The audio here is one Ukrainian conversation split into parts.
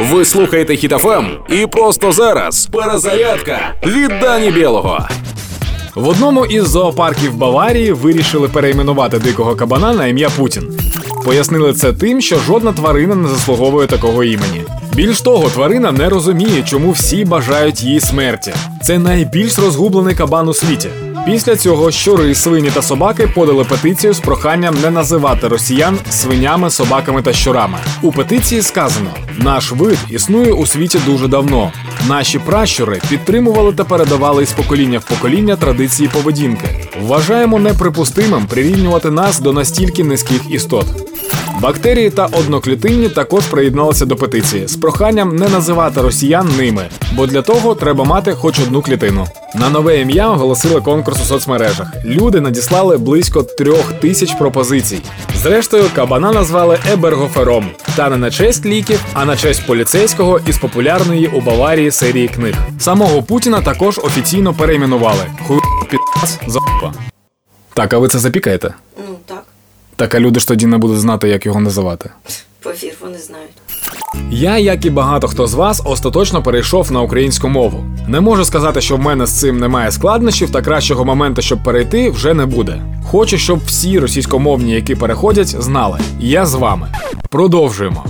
Ви слухаєте Хітофем і просто зараз перезарядка від Дані Білого. В одному із зоопарків Баварії вирішили перейменувати дикого кабана на ім'я Путін. Пояснили це тим, що жодна тварина не заслуговує такого імені. Більш того, тварина не розуміє, чому всі бажають її смерті. Це найбільш розгублений кабан у світі. Після цього щури, свині та собаки подали петицію з проханням не називати росіян свинями, собаками та щурами. У петиції сказано: наш вид існує у світі дуже давно. Наші пращури підтримували та передавали із покоління в покоління традиції поведінки. Вважаємо неприпустимим прирівнювати нас до настільки низьких істот. Бактерії та одноклітинні також приєдналися до петиції з проханням не називати росіян ними, бо для того треба мати хоч одну клітину. На нове ім'я оголосили конкурс у соцмережах. Люди надіслали близько трьох тисяч пропозицій. Зрештою, кабана назвали Ебергофером. Та не на честь ліків, а на честь поліцейського із популярної у Баварії серії книг. Самого Путіна також офіційно перейменували. Хуй підпас за**па. Так, а ви це запікаєте? Ну так, а люди ж тоді не будуть знати, як його називати. повір, вони знають. Я, як і багато хто з вас, остаточно перейшов на українську мову. Не можу сказати, що в мене з цим немає складнощів та кращого моменту, щоб перейти, вже не буде. Хочу, щоб всі російськомовні, які переходять, знали. Я з вами. Продовжуємо.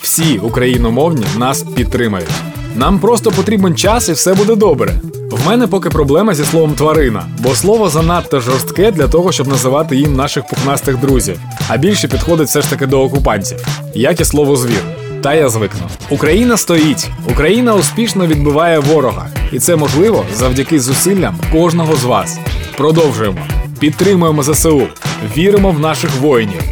Всі україномовні нас підтримають. Нам просто потрібен час і все буде добре. В мене поки проблема зі словом тварина, бо слово занадто жорстке для того, щоб називати їм наших пухнастих друзів, а більше підходить все ж таки до окупантів, як і слово звір. Та я звикну. Україна стоїть, Україна успішно відбиває ворога, і це можливо завдяки зусиллям кожного з вас. Продовжуємо, підтримуємо ЗСУ, віримо в наших воїнів.